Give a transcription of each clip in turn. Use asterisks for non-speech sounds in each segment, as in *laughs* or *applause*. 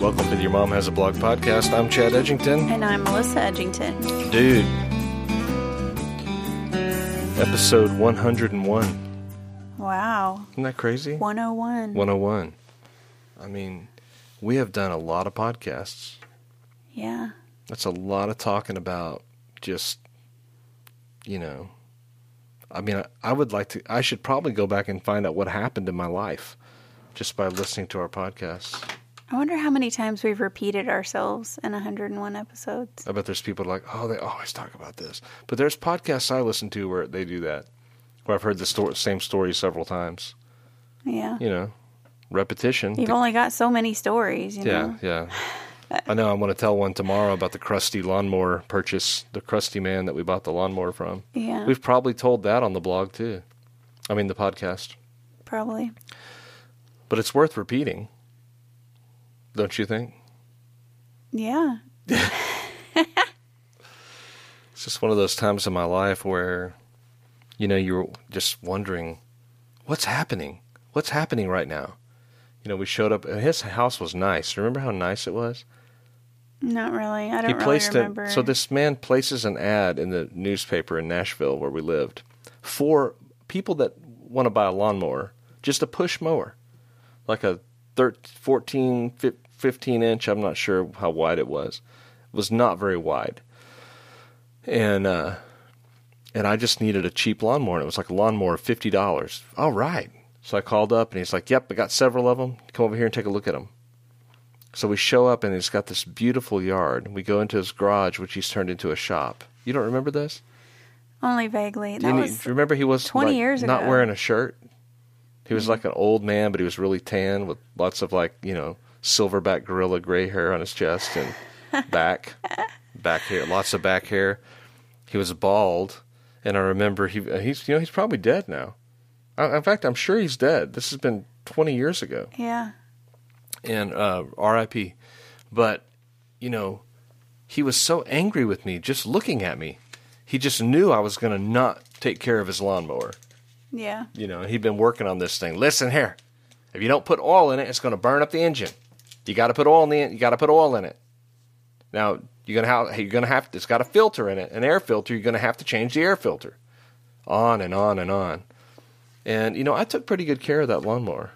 Welcome to the Your Mom Has a Blog podcast. I'm Chad Edgington. And I'm Melissa Edgington. Dude. Episode 101. Wow. Isn't that crazy? 101. 101. I mean, we have done a lot of podcasts. Yeah. That's a lot of talking about just, you know, I mean, I, I would like to, I should probably go back and find out what happened in my life just by listening to our podcasts. I wonder how many times we've repeated ourselves in 101 episodes. I bet there's people like, oh, they always talk about this. But there's podcasts I listen to where they do that, where I've heard the sto- same story several times. Yeah. You know, repetition. You've only got so many stories, you yeah, know? yeah. *laughs* I know. I'm going to tell one tomorrow about the crusty lawnmower purchase, the crusty man that we bought the lawnmower from. Yeah. We've probably told that on the blog too. I mean, the podcast. Probably. But it's worth repeating, don't you think? Yeah. It's just one of those times in my life where, you know, you're just wondering, what's happening? What's happening right now? You know, we showed up, his house was nice. Remember how nice it was? Not really. I don't he really placed remember. it. So this man places an ad in the newspaper in Nashville where we lived for people that want to buy a lawnmower, just a push mower, like a 13, 14, 15 inch. I'm not sure how wide it was. It was not very wide, and uh, and I just needed a cheap lawnmower. And it was like a lawnmower, fifty dollars. All right. So I called up and he's like, "Yep, I got several of them. Come over here and take a look at them." So we show up and he's got this beautiful yard. We go into his garage, which he's turned into a shop. You don't remember this? Only vaguely. That you, was you remember he was 20 like, years not ago. wearing a shirt? He was like an old man, but he was really tan with lots of like you know silverback gorilla gray hair on his chest and *laughs* back, back hair, lots of back hair. He was bald, and I remember he he's you know he's probably dead now. I, in fact, I'm sure he's dead. This has been 20 years ago Yeah. and uh, R.I.P. But you know, he was so angry with me just looking at me. He just knew I was going to not take care of his lawnmower. Yeah. You know, he'd been working on this thing. Listen here, if you don't put oil in it, it's going to burn up the engine. You got to put oil in the. You got to put oil in it. Now you're gonna have. You're gonna have. It's got a filter in it, an air filter. You're gonna have to change the air filter. On and on and on. And you know, I took pretty good care of that lawnmower.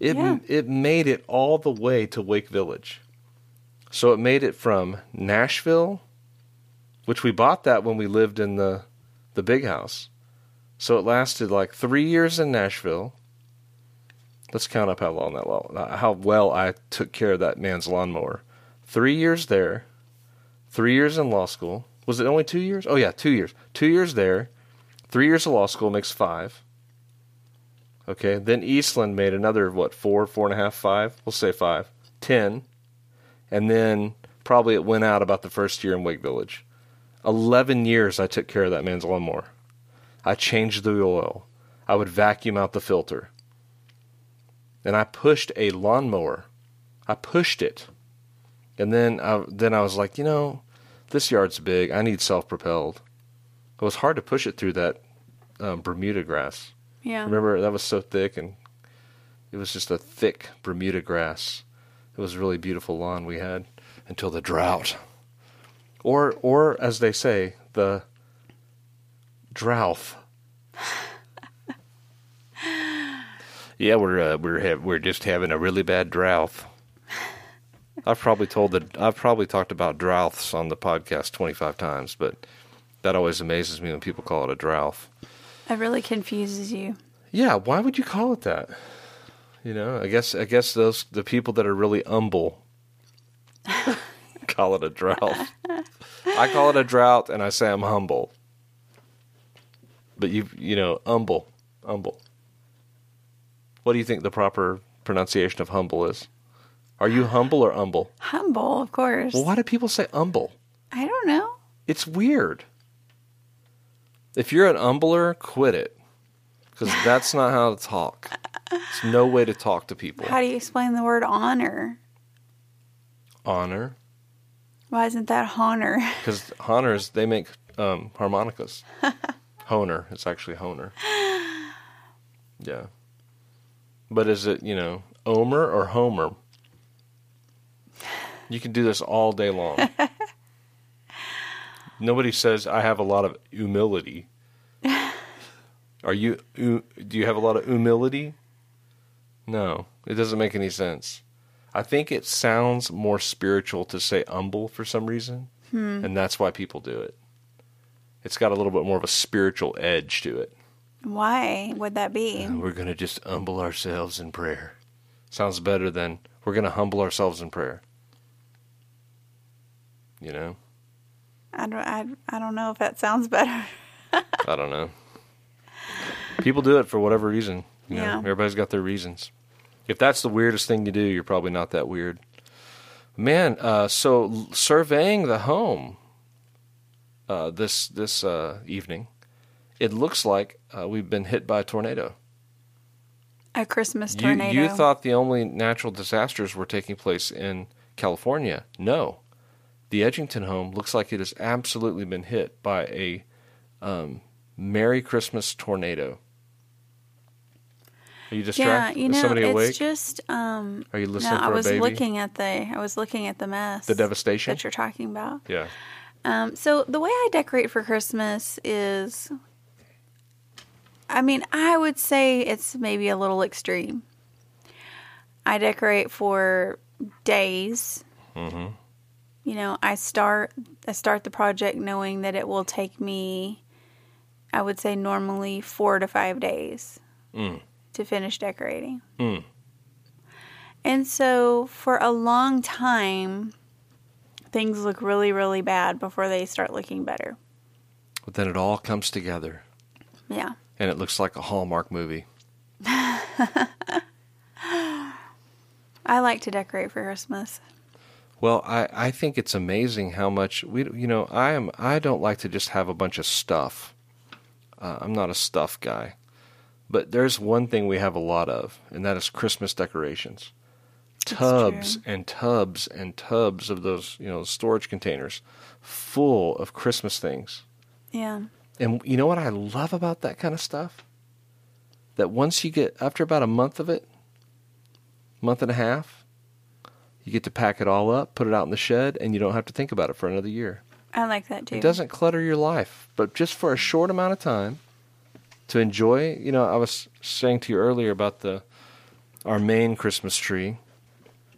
It Yeah. it made it all the way to Wake Village. So it made it from Nashville, which we bought that when we lived in the the big house. So it lasted like three years in Nashville. Let's count up how long that long, how well I took care of that man's lawnmower. Three years there, three years in law school. Was it only two years? Oh yeah, two years. Two years there, three years of law school makes five. Okay, then Eastland made another what four, four and a half, five. We'll say five, ten, and then probably it went out about the first year in Wake Village. Eleven years I took care of that man's lawnmower. I changed the oil. I would vacuum out the filter. And I pushed a lawnmower. I pushed it. And then I, then I was like, you know, this yard's big. I need self-propelled. It was hard to push it through that um, Bermuda grass. Yeah. Remember that was so thick and it was just a thick Bermuda grass. It was a really beautiful lawn we had until the drought. Or or as they say, the drought. Yeah, we're uh, we're we're just having a really bad drought. I've probably told that I've probably talked about droughts on the podcast 25 times, but that always amazes me when people call it a drought. It really confuses you. Yeah, why would you call it that? You know, I guess I guess those the people that are really humble *laughs* call it a drought. I call it a drought, and I say I'm humble. But you you know, humble, humble. What do you think the proper pronunciation of humble is? Are you humble or humble? Humble, of course. Well, why do people say humble? I don't know. It's weird. If you're an humbler, quit it. Because that's not how to talk. It's no way to talk to people. How do you explain the word honor? Honor. Why isn't that honor? *laughs* Because honors, they make um, harmonicas. *laughs* Hohner. It's actually Hohner. Yeah. But is it, you know, Omer or Homer? You can do this all day long. *laughs* Nobody says I have a lot of humility. *laughs* Are you? Do you have a lot of humility? No, it doesn't make any sense. I think it sounds more spiritual to say humble for some reason, hmm. and that's why people do it. It's got a little bit more of a spiritual edge to it. Why would that be? We're going to just humble ourselves in prayer. Sounds better than we're going to humble ourselves in prayer. You know? I don't. I, I don't know if that sounds better. *laughs* I don't know. People do it for whatever reason. You know, Yeah. everybody's got their reasons. If that's the weirdest thing you do, you're probably not that weird. Man, uh, so surveying the home uh, this this uh, evening, it looks like uh, we've been hit by a tornado. A Christmas You, tornado. you thought the only natural disasters were taking place in California. No. The Edgington home looks like it has absolutely been hit by a um, Merry Christmas tornado. Are you distracted? yeah, you Is know, somebody it's awake? just. Um, Are you listening no, for I a was baby? looking at the. I was looking at the mess. the devastation? that you're talking about. Yeah. Um, so the way I decorate for Christmas is, I mean, I would say it's maybe a little extreme. I decorate for days. Mm-hmm. You know, I start I start the project knowing that it will take me, I would say normally four to five days Mm. to finish decorating. Mm. And so for a long time, things look really, really bad before they start looking better. But then it all comes together, Yeah. And it looks like a Hallmark movie. *laughs* I like to decorate for Christmas. Well, I, I think it's amazing how much we you know I am I don't like to just have a bunch of stuff. Uh, I'm not a stuff guy, but there's one thing we have a lot of, and that is Christmas decorations. Tubs true. and tubs and tubs of those you know storage containers, full of Christmas things. Yeah. And you know what I love about that kind of stuff? That once you get after about a month of it, month and a half, you get to pack it all up, put it out in the shed, and you don't have to think about it for another year. I like that too. It doesn't clutter your life, but just for a short amount of time to enjoy. You know, I was saying to you earlier about the our main Christmas tree.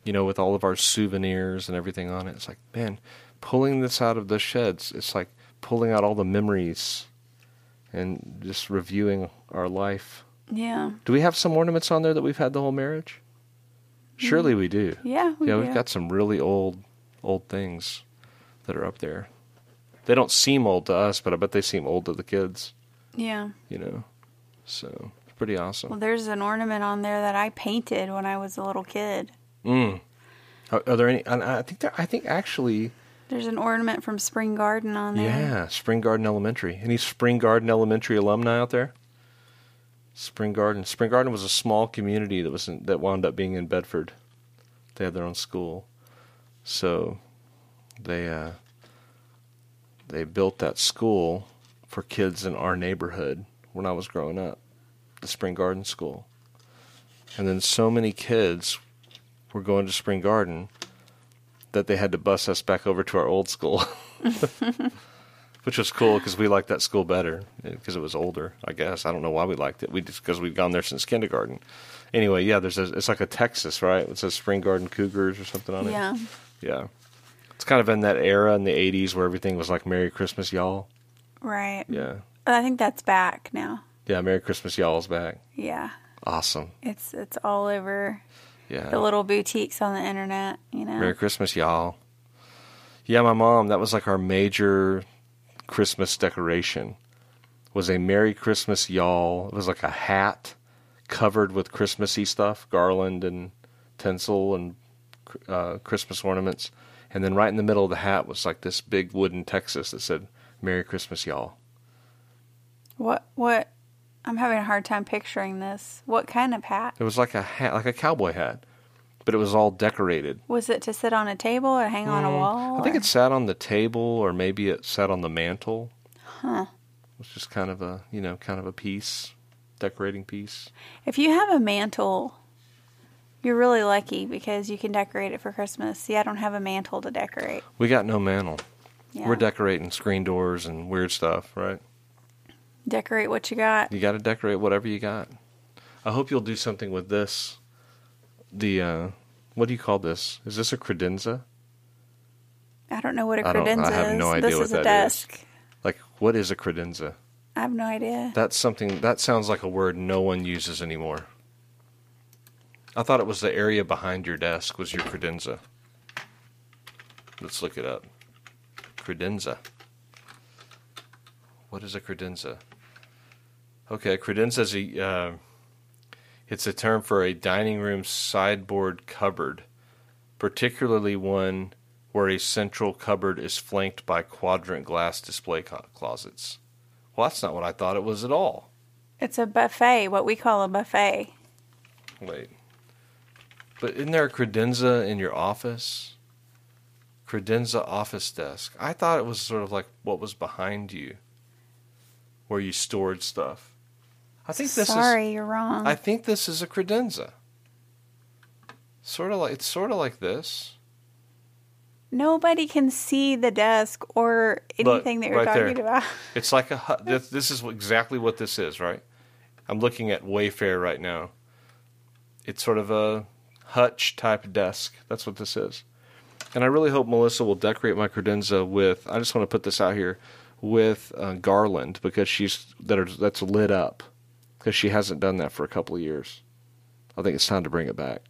You know, with all of our souvenirs and everything on it. It's like, man, pulling this out of the sheds. It's like pulling out all the memories and just reviewing our life. Yeah. Do we have some ornaments on there that we've had the whole marriage? Surely we do. Yeah. We Yeah, we've got some really old, old things that are up there. They don't seem old to us, but I bet they seem old to the kids. Yeah. You know, so it's pretty awesome. Well, there's an ornament on there that I painted when I was a little kid. Mm. Are, are there any? and I think there. I think actually, There's an ornament from Spring Garden on there. yeah, Spring Garden Elementary. Any Spring Garden Elementary alumni out there? Spring Garden. Spring Garden was a small community that was in, that wound up being in Bedford. They had their own school, so they uh, they built that school for kids in our neighborhood when I was growing up, the Spring Garden School. And then so many kids were going to Spring Garden that they had to bus us back over to our old school. *laughs* Which was cool because we liked that school better because it was older. I guess I don't know why we liked it. We just because we'd gone there since kindergarten. Anyway, yeah, there's a, it's like a Texas, right? It says Spring Garden Cougars or something on it. Yeah. Yeah. It's kind of in that era in the 80s where everything was like Merry Christmas, y'all. Right. Yeah. I think that's back now. Yeah, Merry Christmas, y'all's back. Yeah. Awesome. It's it's all over Yeah. the little boutiques on the internet, you know. Merry Christmas, y'all. Yeah, my mom, that was like our major Christmas decoration. Was a Merry Christmas, y'all. It was like a hat covered with Christmassy stuff, garland and tinsel and uh, Christmas ornaments. And then right in the middle of the hat was like this big wooden Texas that said Merry Christmas, y'all. What what I'm having a hard time picturing this. What kind of hat? It was like a hat, like a cowboy hat, but it was all decorated. Was it to sit on a table or hang on a wall? Mm, I think or- it sat on the table, or maybe it sat on the mantle. Huh. It was just kind of a, you know, kind of a piece, decorating piece. If you have a mantle, You're really lucky because you can decorate it for Christmas. See, I don't have a mantle to decorate. We got no mantle. Yeah. We're decorating screen doors and weird stuff, right? Decorate what you got. You got to decorate whatever you got. I hope you'll do something with this. The uh, what do you call this? Is this a credenza? I don't know what a I don't- I credenza have is. no idea this what is a that is. desk. Like what is a credenza? I have no idea. That's something that sounds like a word no one uses anymore. I thought it was the area behind your desk was your credenza. Let's look it up. Credenza. What is a credenza? Okay, credenza is a uh, it's a term for a dining room sideboard cupboard, particularly one where a central cupboard is flanked by quadrant glass display closets. Well, that's not what I thought it was at all. It's a buffet, what we call a buffet. Wait. But isn't there a credenza in your office? Credenza office desk. I thought it was sort of like what was behind you, where you stored stuff. I think this Sorry, is. you're wrong. I think this is a credenza. Sort of like it's sort of like this. Nobody can see the desk or Look, anything that you're right there. talking about. *laughs* It's like a. *laughs* This, this is exactly what this is, right? I'm looking at Wayfair right now. It's sort of a hutch type desk. That's what this is. And I really hope Melissa will decorate my credenza with. I just want to put this out here with uh, garland because she's that are, that's lit up because she hasn't done that for a couple of years. I think it's time to bring it back.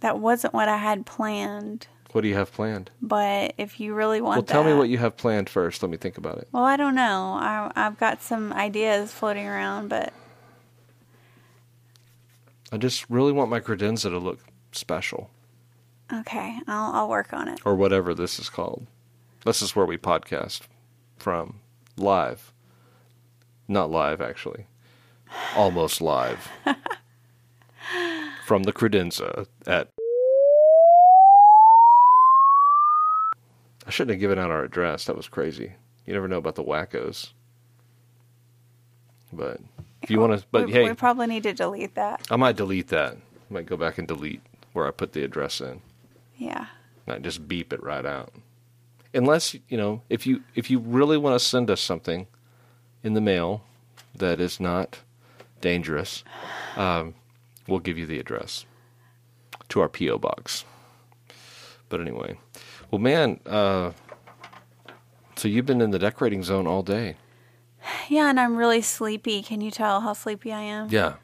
That wasn't what I had planned. What do you have planned? But if you really want to Well, tell me what you have planned first. Let me think about it. Well, I don't know. I, I've got some ideas floating around, but I just really want my credenza to look special. okay, I'll, I'll work on it. or whatever this is called. This is where we podcast from live. Not live, actually. Almost live. from the credenza at. I shouldn't have given out our address. That was crazy. You never know about the wackos. But if you want to, but we, hey, we probably need to delete that. I might delete that. I might go back and delete where I put the address in. Yeah. not just beep it right out. Unless you know, if you if you really want to send us something in the mail that is not dangerous, um, we'll give you the address to our PO box. But anyway, well, man, uh, so you've been in the decorating zone all day. Yeah, and I'm really sleepy. Can you tell how sleepy I am? Yeah,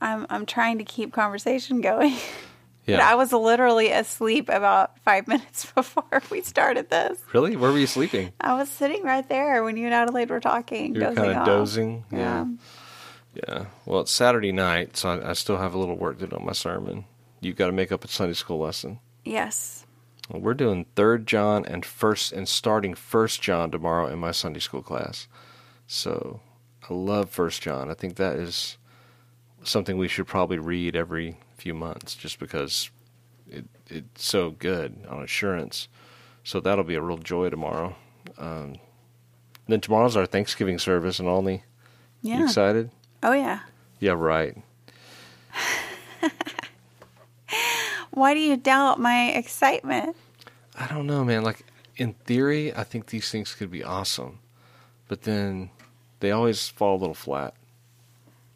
I'm I'm trying to keep conversation going. *laughs* But. I was literally asleep about five *laughs* minutes before we started this. really? Where were you sleeping? I was sitting right there when you and Adelaide were talking. You were dozing kind of dozing. Yeah. Yeah. Well, it's Saturday night, so I, I still have a little work to do on my sermon. You've got to make up a Sunday school lesson. Yes. Well, we're doing Third John and first and starting First John tomorrow in my Sunday school class. So I love First John. I think that is something we should probably read every few months, just because it it's so good on assurance. So that'll be a real joy tomorrow. Um, then tomorrow's our Thanksgiving service, and. You Yeah. excited? Oh yeah. Yeah, right. *laughs* Why do you doubt my excitement? I don't know, man. Like in theory, I think these things could be awesome, but then they always fall a little flat.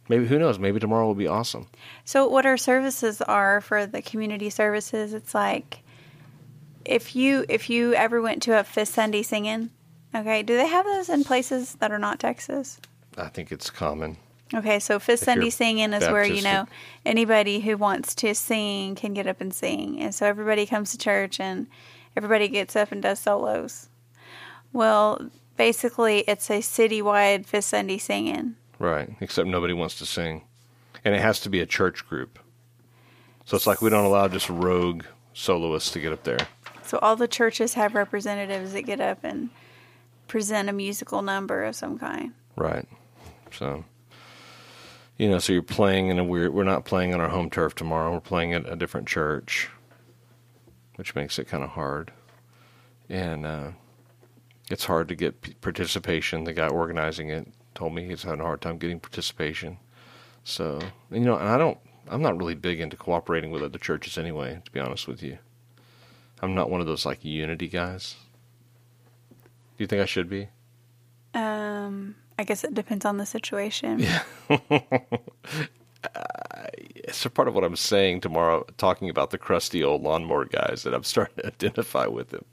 Maybe who knows? Maybe tomorrow will be awesome. So what our services are for the community services, it's like if you if you ever went to a Fifth Sunday singing, okay, do they have those in places that are not Texas? I think it's common. Okay, so Fifth If Sunday singing is where you know anybody who wants to sing can get up and sing, and so everybody comes to church and everybody gets up and does solos. Well, basically, it's a citywide Fifth Sunday singing. Right. Except nobody wants to sing. And it has to be a church group. So it's like we don't allow just rogue soloists to get up there. So all the churches have representatives that get up and present a musical number of some kind. Right. So, you know, so you're playing in a weird. We're not playing on our home turf tomorrow. We're playing at a different church, which makes it kind of hard. And uh, it's hard to get participation. The guy organizing it told me he's having a hard time getting participation. So, you know, and I don't I'm not really big into cooperating with other churches anyway. To be honest with you, I'm not one of those like unity guys. Do you think I should be? Um, I guess it depends on the situation. Yeah. *laughs* it's a part of what I'm saying tomorrow, talking about the crusty old lawnmower guys that I'm starting to identify with them.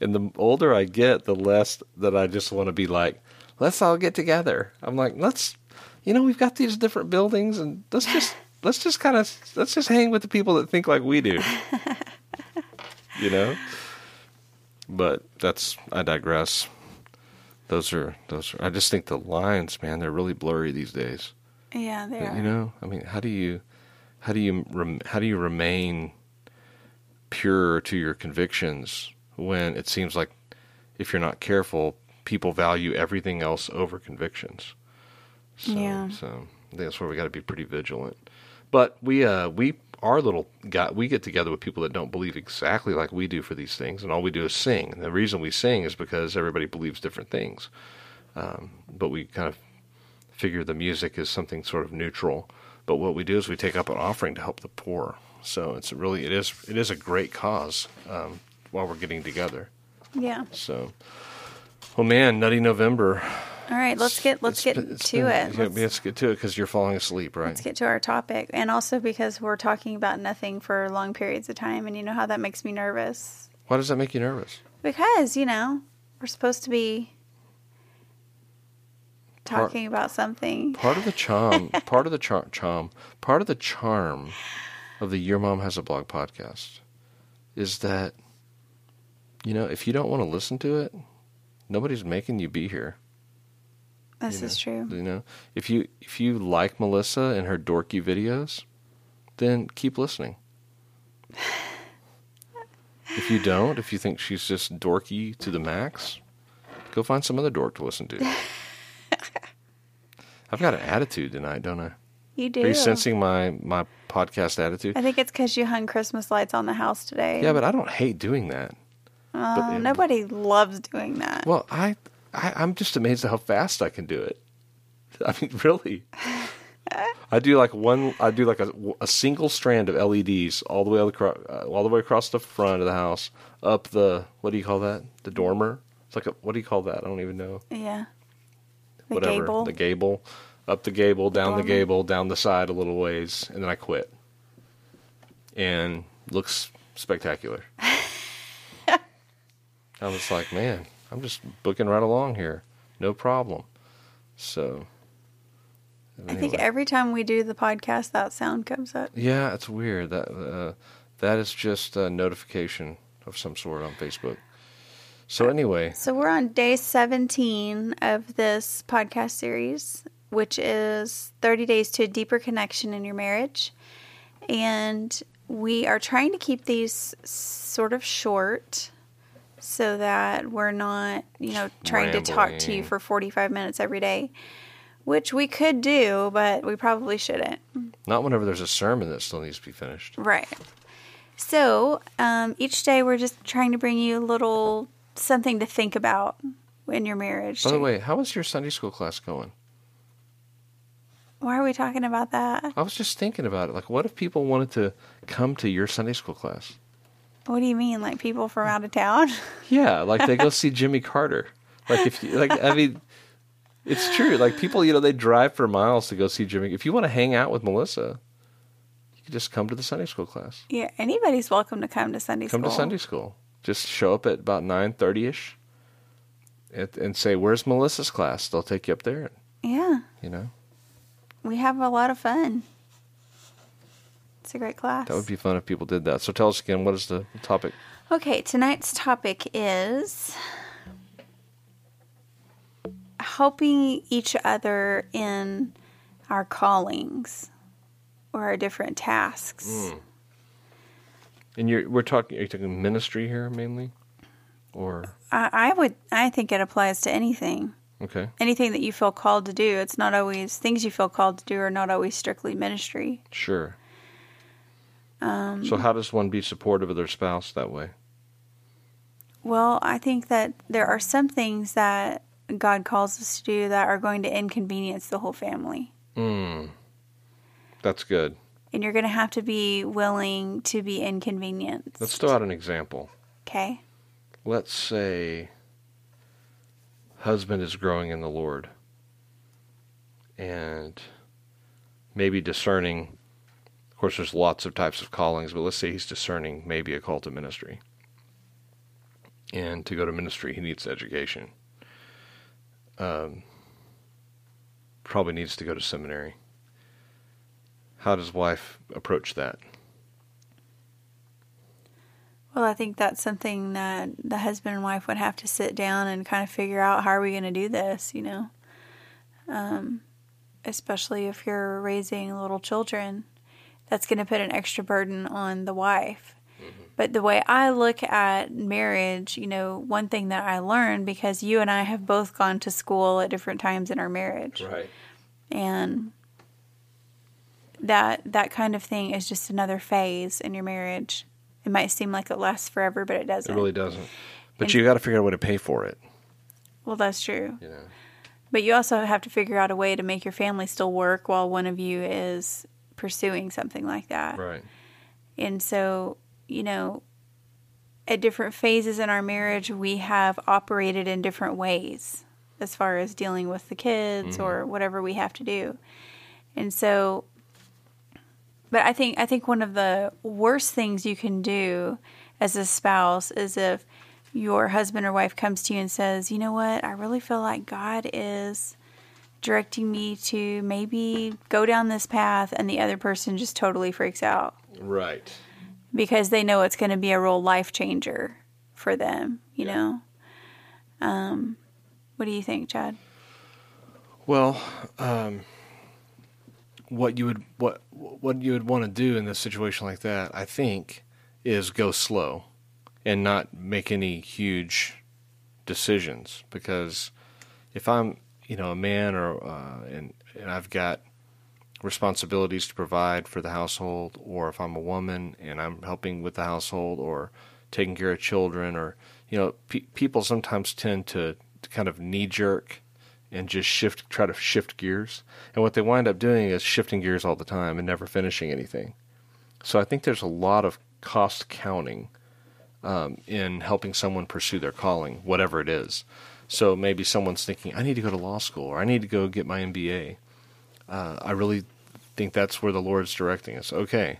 And the older I get, the less that I just want to be like, let's all get together. I'm like, let's, you know, we've got these different buildings, and let's just *laughs* let's just kind of let's just hang with the people that think like we do. *laughs* you know. But that's I digress. Those are those. Are, I just think the lines, man, they're really blurry these days. Yeah, they are. You know, I mean, how do you, how do you, rem, how do you remain pure to your convictions when it seems like, if you're not careful, people value everything else over convictions. So, Yeah. So that's where we got to be pretty vigilant. But we, uh, we, our little guy, we get together with people that don't believe exactly like we do for these things, and all we do is sing. And the reason we sing is because everybody believes different things. Um, but we kind of figure the music is something sort of neutral. But what we do is we take up an offering to help the poor. So it's really it is it is a great cause um, while we're getting together. Yeah. So, well, man, Nutty November. All right, let's get let's It's get it's to been- it. yeah, Let's, let's get to it because you're falling asleep, right? let's get to our topic, and also because we're talking about nothing for long periods of time, and you know how that makes me nervous. Why does that make you nervous? Because you know we're supposed to be Part- talking about something. Part of the charm, *laughs* part of the char- charm, part of the charm of the Your Mom Has a Blog podcast is that, you know, if you don't want to listen to it, nobody's making you be here. This you is true. You know, if you if you like Melissa and her dorky videos, then keep listening. *sighs* if you don't, if you think she's just dorky to the max, go find some other dork to listen to. *laughs* I've got an attitude tonight, don't I? You do. Are you sensing my my podcast attitude? I think it's because you hung Christmas lights on the house today. Yeah, but I don't hate doing that. But- nobody loves doing that. Well, I, I I'm just amazed at how fast I can do it. *laughs* I mean, really. I do like one. I do like a, a single strand of LEDs all the way across, uh, all the way across the front of the house, up the what do you call that? The dormer. It's like a what do you call that? I don't even know. yeah. The Whatever. gable. The gable, up the gable, down the dormer. gable, down the side a little ways, and then I quit. And looks spectacular. *laughs* I was like, man, I'm just booking right along here, no problem. So. I think every time we do the podcast, that sound comes up. Yeah, it's weird. That uh, that is just a notification of some sort on Facebook. So anyway, So we're on day 17 of this podcast series, which is 30 days to a deeper connection in your marriage. And we are trying to keep these sort of short so that we're not, you know, trying to talk to you for 45 minutes every day, which we could do, but we probably shouldn't. not whenever there's a sermon that still needs to be finished. Right. So um, each day we're just trying to bring you a little something to think about in your marriage. By the way, how is your Sunday school class going? Why are we talking about that? I was just thinking about it. Like, what if people wanted to come to your Sunday school class? What do you mean, like people from out of town? *laughs* Yeah, like they go see Jimmy Carter. Like if you, like I mean, it's true. Like people, you know, they drive for miles to go see Jimmy. If you want to hang out with Melissa, you can just come to the Sunday school class. yeah, anybody's welcome to come to Sunday Come school. Come to Sunday school. Just show up at about nine thirty ish, and, and say, "Where's Melissa's class?" They'll take you up there. Yeah, You know, we have a lot of fun. It's a great class. that would be fun if people did that. So tell us again, what is the topic? Okay, tonight's topic is helping each other in our callings or our different tasks. Mm. And you're we're talking. Are you talking ministry here mainly, or I, I would, I think it applies to anything. okay? Anything that you feel called to do. It's not always things you feel called to do are not always strictly ministry. Sure. Um, so how does one be supportive of their spouse that way? Well, I think that there are some things that God calls us to do that are going to inconvenience the whole family. Mm. That's good. and you're going to have to be willing to be inconvenienced. Let's throw out an example. Okay. Let's say husband is growing in the Lord and maybe discerning. Course, there's lots of types of callings, but let's say he's discerning maybe a call to ministry. And to go to ministry, he needs education. Um, probably needs to go to seminary. How does wife approach that? Well, I think that's something that the husband and wife would have to sit down and kind of figure out how are we going to do this, you know? Um, especially if you're raising little children, that's going to put an extra burden on the wife. Mm-hmm. But the way I look at marriage, you know, one thing that I learned because you and I have both gone to school at different times in our marriage. Right. And that that kind of thing is just another phase in your marriage it might seem like it lasts forever, but it doesn't. It really doesn't. But and, you got to figure out a way to pay for it. Well, that's true. You know. But you also have to figure out a way to make your family still work while one of you is pursuing something like that. Right. And so, you know, at different phases in our marriage, we have operated in different ways as far as dealing with the kids mm-hmm. or whatever we have to do. And so but I think I think one of the worst things you can do as a spouse is if your husband or wife comes to you and says, "You know what? I really feel like God is directing me to maybe go down this path," and the other person just totally freaks out. Right. Because they know it's going to be a real life changer for them, you yeah. know. Um, what do you think, Chad? Well, um, what you would what what you would want to do in a situation like that, I think, is go slow and not make any huge decisions because if I'm you know a man or uh, and and I've got responsibilities to provide for the household, or if I'm a woman and I'm helping with the household or taking care of children, or you know, pe- people sometimes tend to, to kind of knee jerk and just shift, try to shift gears. And what they wind up doing is shifting gears all the time and never finishing anything. So I think there's a lot of cost counting um, in helping someone pursue their calling, whatever it is. So maybe someone's thinking, I need to go to law school or I need to go get my MBA. Uh, I really think that's where the Lord's directing us. Okay,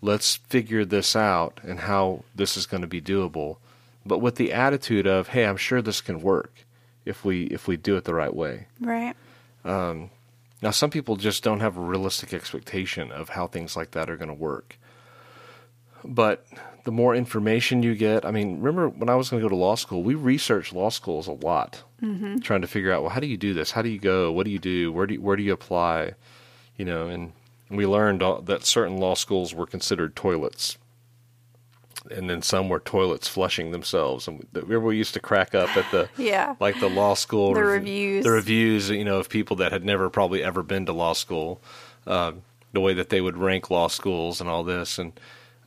let's figure this out and how this is going to be doable, but with the attitude of, hey, I'm sure this can work if we if we do it the right way. Right. Um, now, some people just don't have a realistic expectation of how things like that are going to work. But the more information you get, I mean, remember when I was going to go to law school, we researched law schools a lot, mm-hmm. trying to figure out, well, how do you do this? How do you go? What do you do? Where do you, where do you apply? You know, and we learned that certain law schools were considered toilets and then some were toilets flushing themselves. And remember, we used to crack up at the *laughs* yeah, like the law school the rev- reviews, the reviews, you know, of people that had never probably ever been to law school, uh, the way that they would rank law schools and all this. And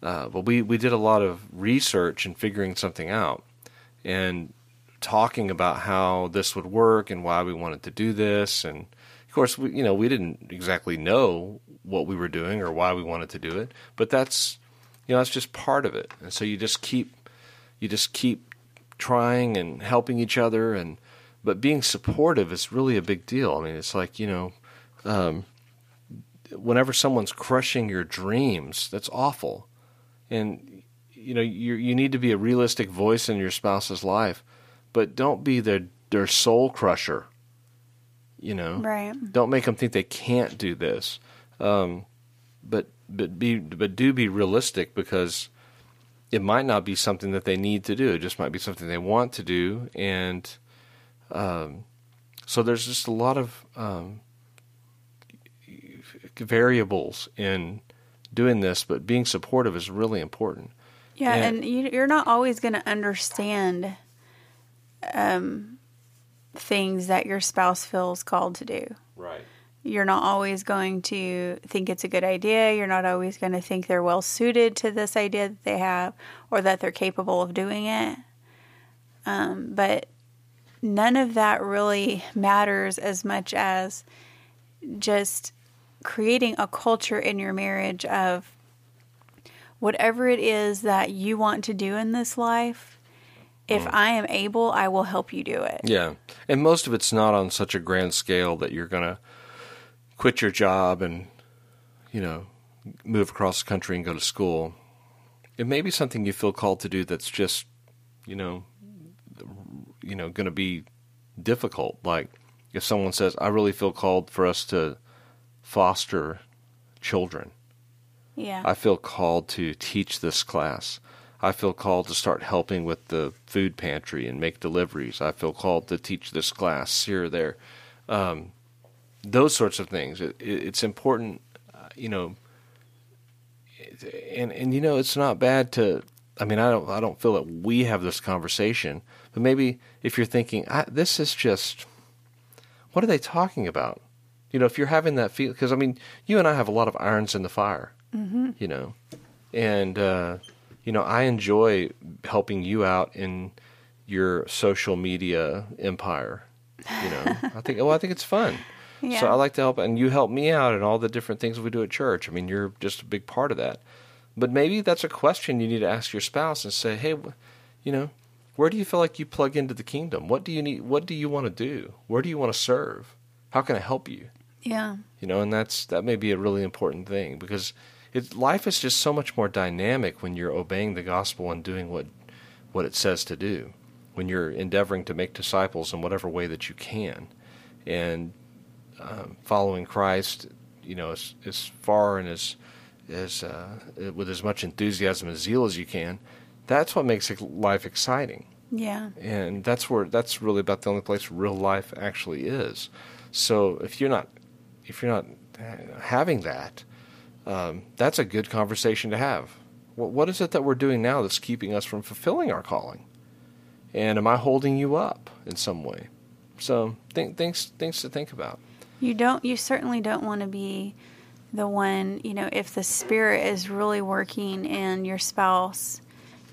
uh, but we we did a lot of research and figuring something out, and talking about how this would work and why we wanted to do this. And of course, we you know we didn't exactly know what we were doing or why we wanted to do it, but that's you know that's just part of it. And so you just keep you just keep trying and helping each other. And but being supportive is really a big deal. I mean it's like you know um, whenever someone's crushing your dreams that's awful and you know you you need to be a realistic voice in your spouse's life but don't be their their soul crusher you know? Right. Don't make them think they can't do this. Um, but but be but do be realistic because it might not be something that they need to do. It just might be something they want to do, and um, so there's just a lot of um, variables in doing this. But being supportive is really important. Yeah, and, and you're not always going to understand um, things that your spouse feels called to do. Right. You're not always going to think it's a good idea. You're not always going to think they're well suited to this idea that they have or that they're capable of doing it. Um, but none of that really matters as much as just creating a culture in your marriage of whatever it is that you want to do in this life. If mm. I am able, I will help you do it. Yeah. And most of it's not on such a grand scale that you're going to quit your job and, you know, move across the country and go to school. It may be something you feel called to do that's just, you know, you know, going to be difficult. Like if someone says, "I really feel called for us to foster children." Yeah. I feel called to teach this class. I feel called to start helping with the food pantry and make deliveries. I feel called to teach this class here or there. Um, those sorts of things. It, it, it's important, uh, you know. And and you know, it's not bad to. I mean, I don't. I don't feel that we have this conversation, but maybe if you're thinking, I, this is just, what are they talking about? You know, if you're having that feel, because I mean, you and I have a lot of irons in the fire. Mm-hmm. You know, and uh, you know, I enjoy helping you out in your social media empire. You know, I think. Well, I think it's fun. Yeah. *laughs* So I like to help, and you help me out in all the different things we do at church. I mean, you're just a big part of that. But maybe that's a question you need to ask your spouse and say, "Hey, you know, where do you feel like you plug into the kingdom? What do you need? What do you want to do? Where do you want to serve? How can I help you?" Yeah. You know, and that's that may be a really important thing because it, life is just so much more dynamic when you're obeying the gospel and doing what what it says to do. When you're endeavoring to make disciples in whatever way that you can, and um, following Christ, you know, as, as far and as as uh, with as much enthusiasm and zeal as you can, that's what makes life exciting. Yeah. And that's where that's really about the only place real life actually is. So if you're not if you're not having that, um, that's a good conversation to have. What, what is it that we're doing now that's keeping us from fulfilling our calling? And am I holding you up in some way? So think, things things to think about. You don't you certainly don't want to be the one, you know, if the spirit is really working in your spouse,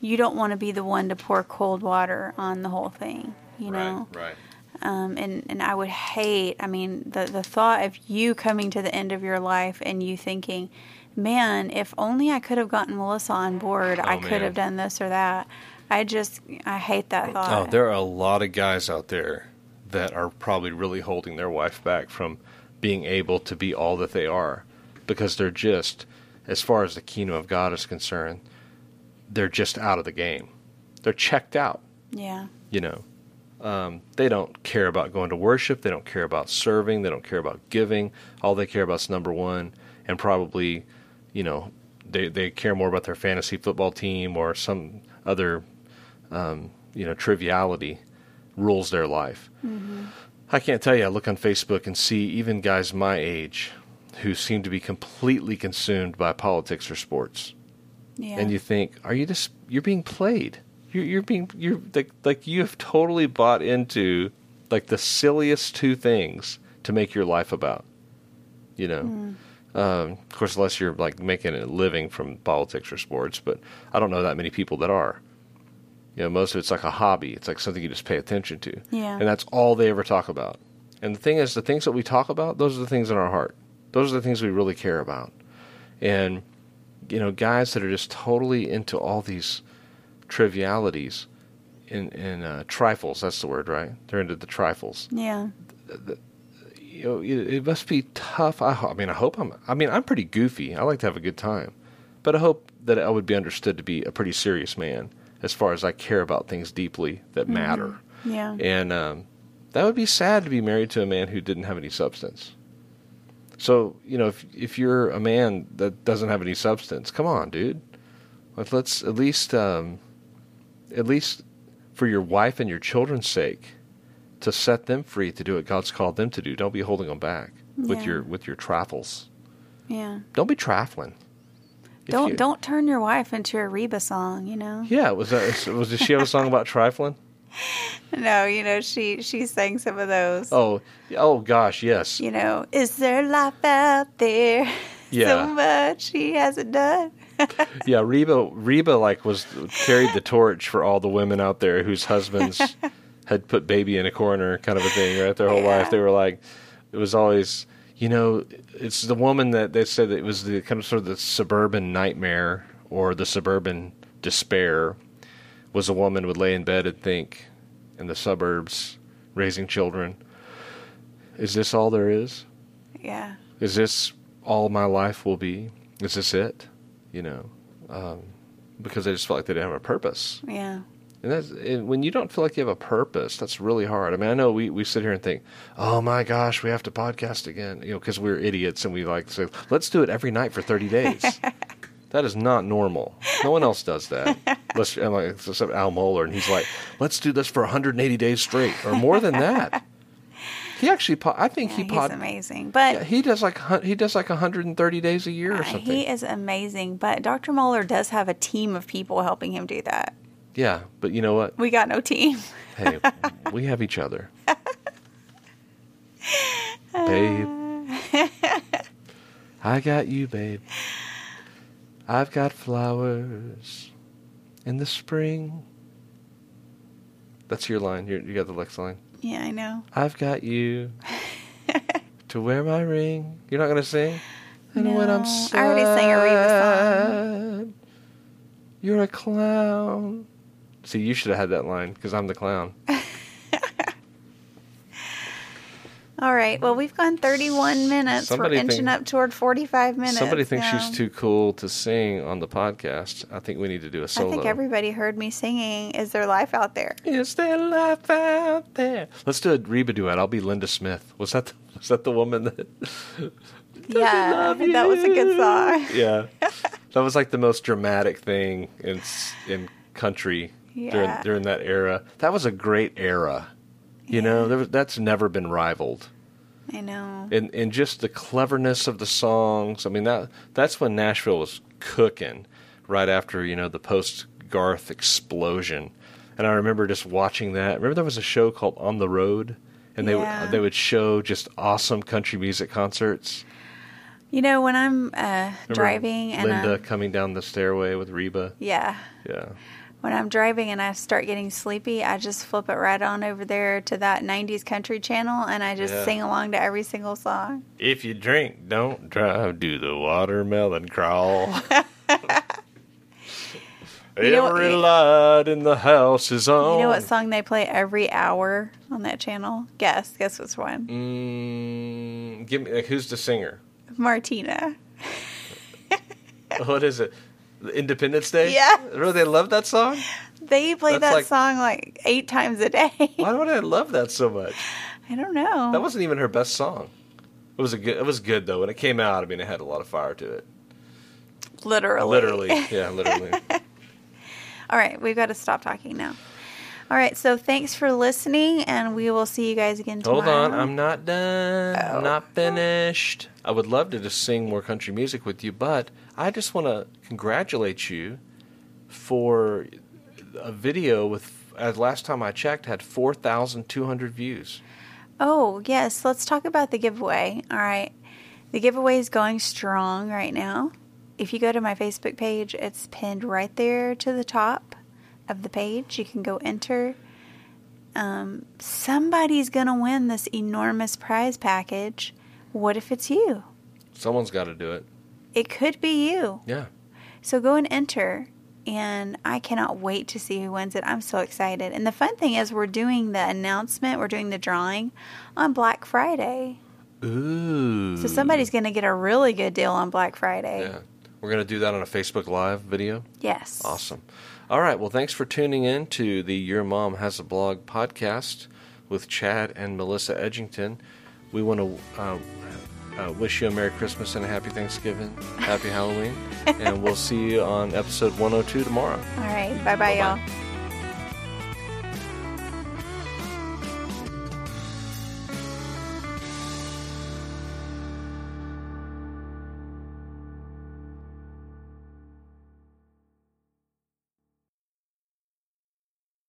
you don't want to be the one to pour cold water on the whole thing, you know. right. Um, and and I would hate. I mean, the the thought of you coming to the end of your life and you thinking, "Man, if only I could have gotten Melissa on board, I Oh, could man. have done this or that." I just I hate that thought. Oh, there are a lot of guys out there that are probably really holding their wife back from being able to be all that they are because they're just, as far as the kingdom of God is concerned, they're just out of the game. They're checked out, yeah. you know. Um, they don't care about going to worship. They don't care about serving. They don't care about giving. All they care about is number one, and probably, you know, they they care more about their fantasy football team or some other, um, you know, triviality rules their life. I can't tell you. I look on Facebook and see even guys my age who seem to be completely consumed by politics or sports Yeah. and you think, are you just you're being played? You're you're being you're like like you have totally bought into like the silliest two things to make your life about. You know, um, of course, unless you're like making a living from politics or sports, but I don't know that many people that are. You know, most of it's like a hobby. It's like something you just pay attention to, Yeah. and that's all they ever talk about. And the thing is, the things that we talk about, those are the things in our heart. Those are the things we really care about. And you know, guys that are just totally into all these trivialities in, and uh, trifles. That's the word, right? They're into the trifles. yeah. You know, it, it must be tough. I, I mean, I hope I'm. I mean, I'm pretty goofy. I like to have a good time, but I hope that I would be understood to be a pretty serious man as far as I care about things deeply that matter. Yeah. And um, that would be sad to be married to a man who didn't have any substance. So you know, if if you're a man that doesn't have any substance, come on, dude. Let's at least, um, at least for your wife and your children's sake, to set them free to do what God's called them to do. Don't be holding them back with your with your trifles. Yeah. Don't be trifling. If Don't you- don't turn your wife into a Reba song, you know. Yeah, was that was did she have a song about trifling? *laughs* No, you know she she sang some of those. Oh, oh gosh, yes. You know, is there life out there? *laughs* Yeah. So much he hasn't done. Yeah, Reba Reba like was carried the torch for all the women out there whose husbands *laughs* had put baby in a corner, kind of a thing, right? Their whole Yeah. life, they were like, it was always, you know, it's the woman that they said that it was the kind of sort of the suburban nightmare or the suburban despair was a woman would lay in bed and think in the suburbs raising children. Is this all there is? Yeah. Is this all my life will be? Is this it? You know, um, because they just felt like they didn't have a purpose. Yeah. And that's and when you don't feel like you have a purpose, that's really hard. I mean, I know we, we sit here and think, oh my gosh, we have to podcast again, you know, because we're idiots and we like to say, let's do it every night for 30 days. *laughs* that is not normal. No one else does that. Let's, and like, except Al Mohler, and he's like, let's do this for 180 days straight or more than that. He actually, po- I think Yeah, he he's pod, amazing. But yeah, he does like he does like 130 days a year or uh, something. he is amazing. But Dr. Mohler does have a team of people helping him do that. yeah, but you know what? We got no team. Hey, we have each other. *laughs* babe. I got you, babe. I've got flowers in the spring. That's your line. You got the Lex line. Yeah, I know. I've got you *laughs* to wear my ring. You're not going to sing? And when I'm No, sad, I already sang a Reba song. You're a clown. See, you should have had that line because I'm the clown. *laughs* All right. Well, we've gone 31 minutes. Somebody We're inching think- up toward 45 minutes. Somebody thinks now. she's too cool to sing on the podcast. I think we need to do a solo. I think everybody heard me singing Is There Life Out There? Is there life out there? Let's do a Reba duet. I'll be Linda Smith. Was that the, was that the woman that? *laughs* Yeah, love that was a good song. Yeah, *laughs* that was like the most dramatic thing in in country during during that era. That was a great era. You know, there was, that's never been rivaled. I know. and and just the cleverness of the songs. I mean that that's when Nashville was cooking right after you know the post Garth explosion. And I remember just watching that. Remember there was a show called On the Road, and they Yeah. would they would show just awesome country music concerts. You know, when I'm uh, driving and Linda coming down the stairway with Reba. yeah, Yeah, when I'm driving and I start getting sleepy, I just flip it right on over there to that 90s country channel and I just Yeah. sing along to every single song. if you drink, don't drive. Do the watermelon crawl. *laughs* You know Every light in the house is on. You know what song they play every hour on that channel? Guess. Guess which one? Mm, give me like, who's the singer? Martina. What is it? Independence Day? Yeah. Really, they love that song? They play That's that like- song like eight times a day. *laughs* Why would I love that so much? I don't know. That wasn't even her best song. It was a good. It was good though. When it came out, I mean, it had a lot of fire to it. literally. Literally, yeah, literally. *laughs* All right, we've got to stop talking now. All right, so thanks for listening, and we will see you guys again tomorrow. Hold on, I'm not done. Oh. I'm not finished. I would love to just sing more country music with you, but I just want to congratulate you for a video with. As last time I checked, had four thousand two hundred views. Oh, yes, let's talk about the giveaway. All right, the giveaway is going strong right now. If you go to my Facebook page, it's pinned right there to the top of the page. You can go enter. Um, somebody's going to win this enormous prize package. What if it's you? Someone's got to do it. It could be you. Yeah. So go and enter. And I cannot wait to see who wins it. I'm so excited. And the fun thing is, we're doing the announcement, we're doing the drawing on Black Friday. Ooh. So somebody's going to get a really good deal on Black Friday. Yeah. We're going to do that on a Facebook Live video. Yes. Awesome. All right. Well, thanks for tuning in to the Your Mom Has a Blog podcast with Chad and Melissa Edgington. We want to uh, uh, wish you a Merry Christmas and a Happy Thanksgiving, Happy *laughs* Halloween, and we'll see you on episode 102 tomorrow. All right. Bye bye, y'all.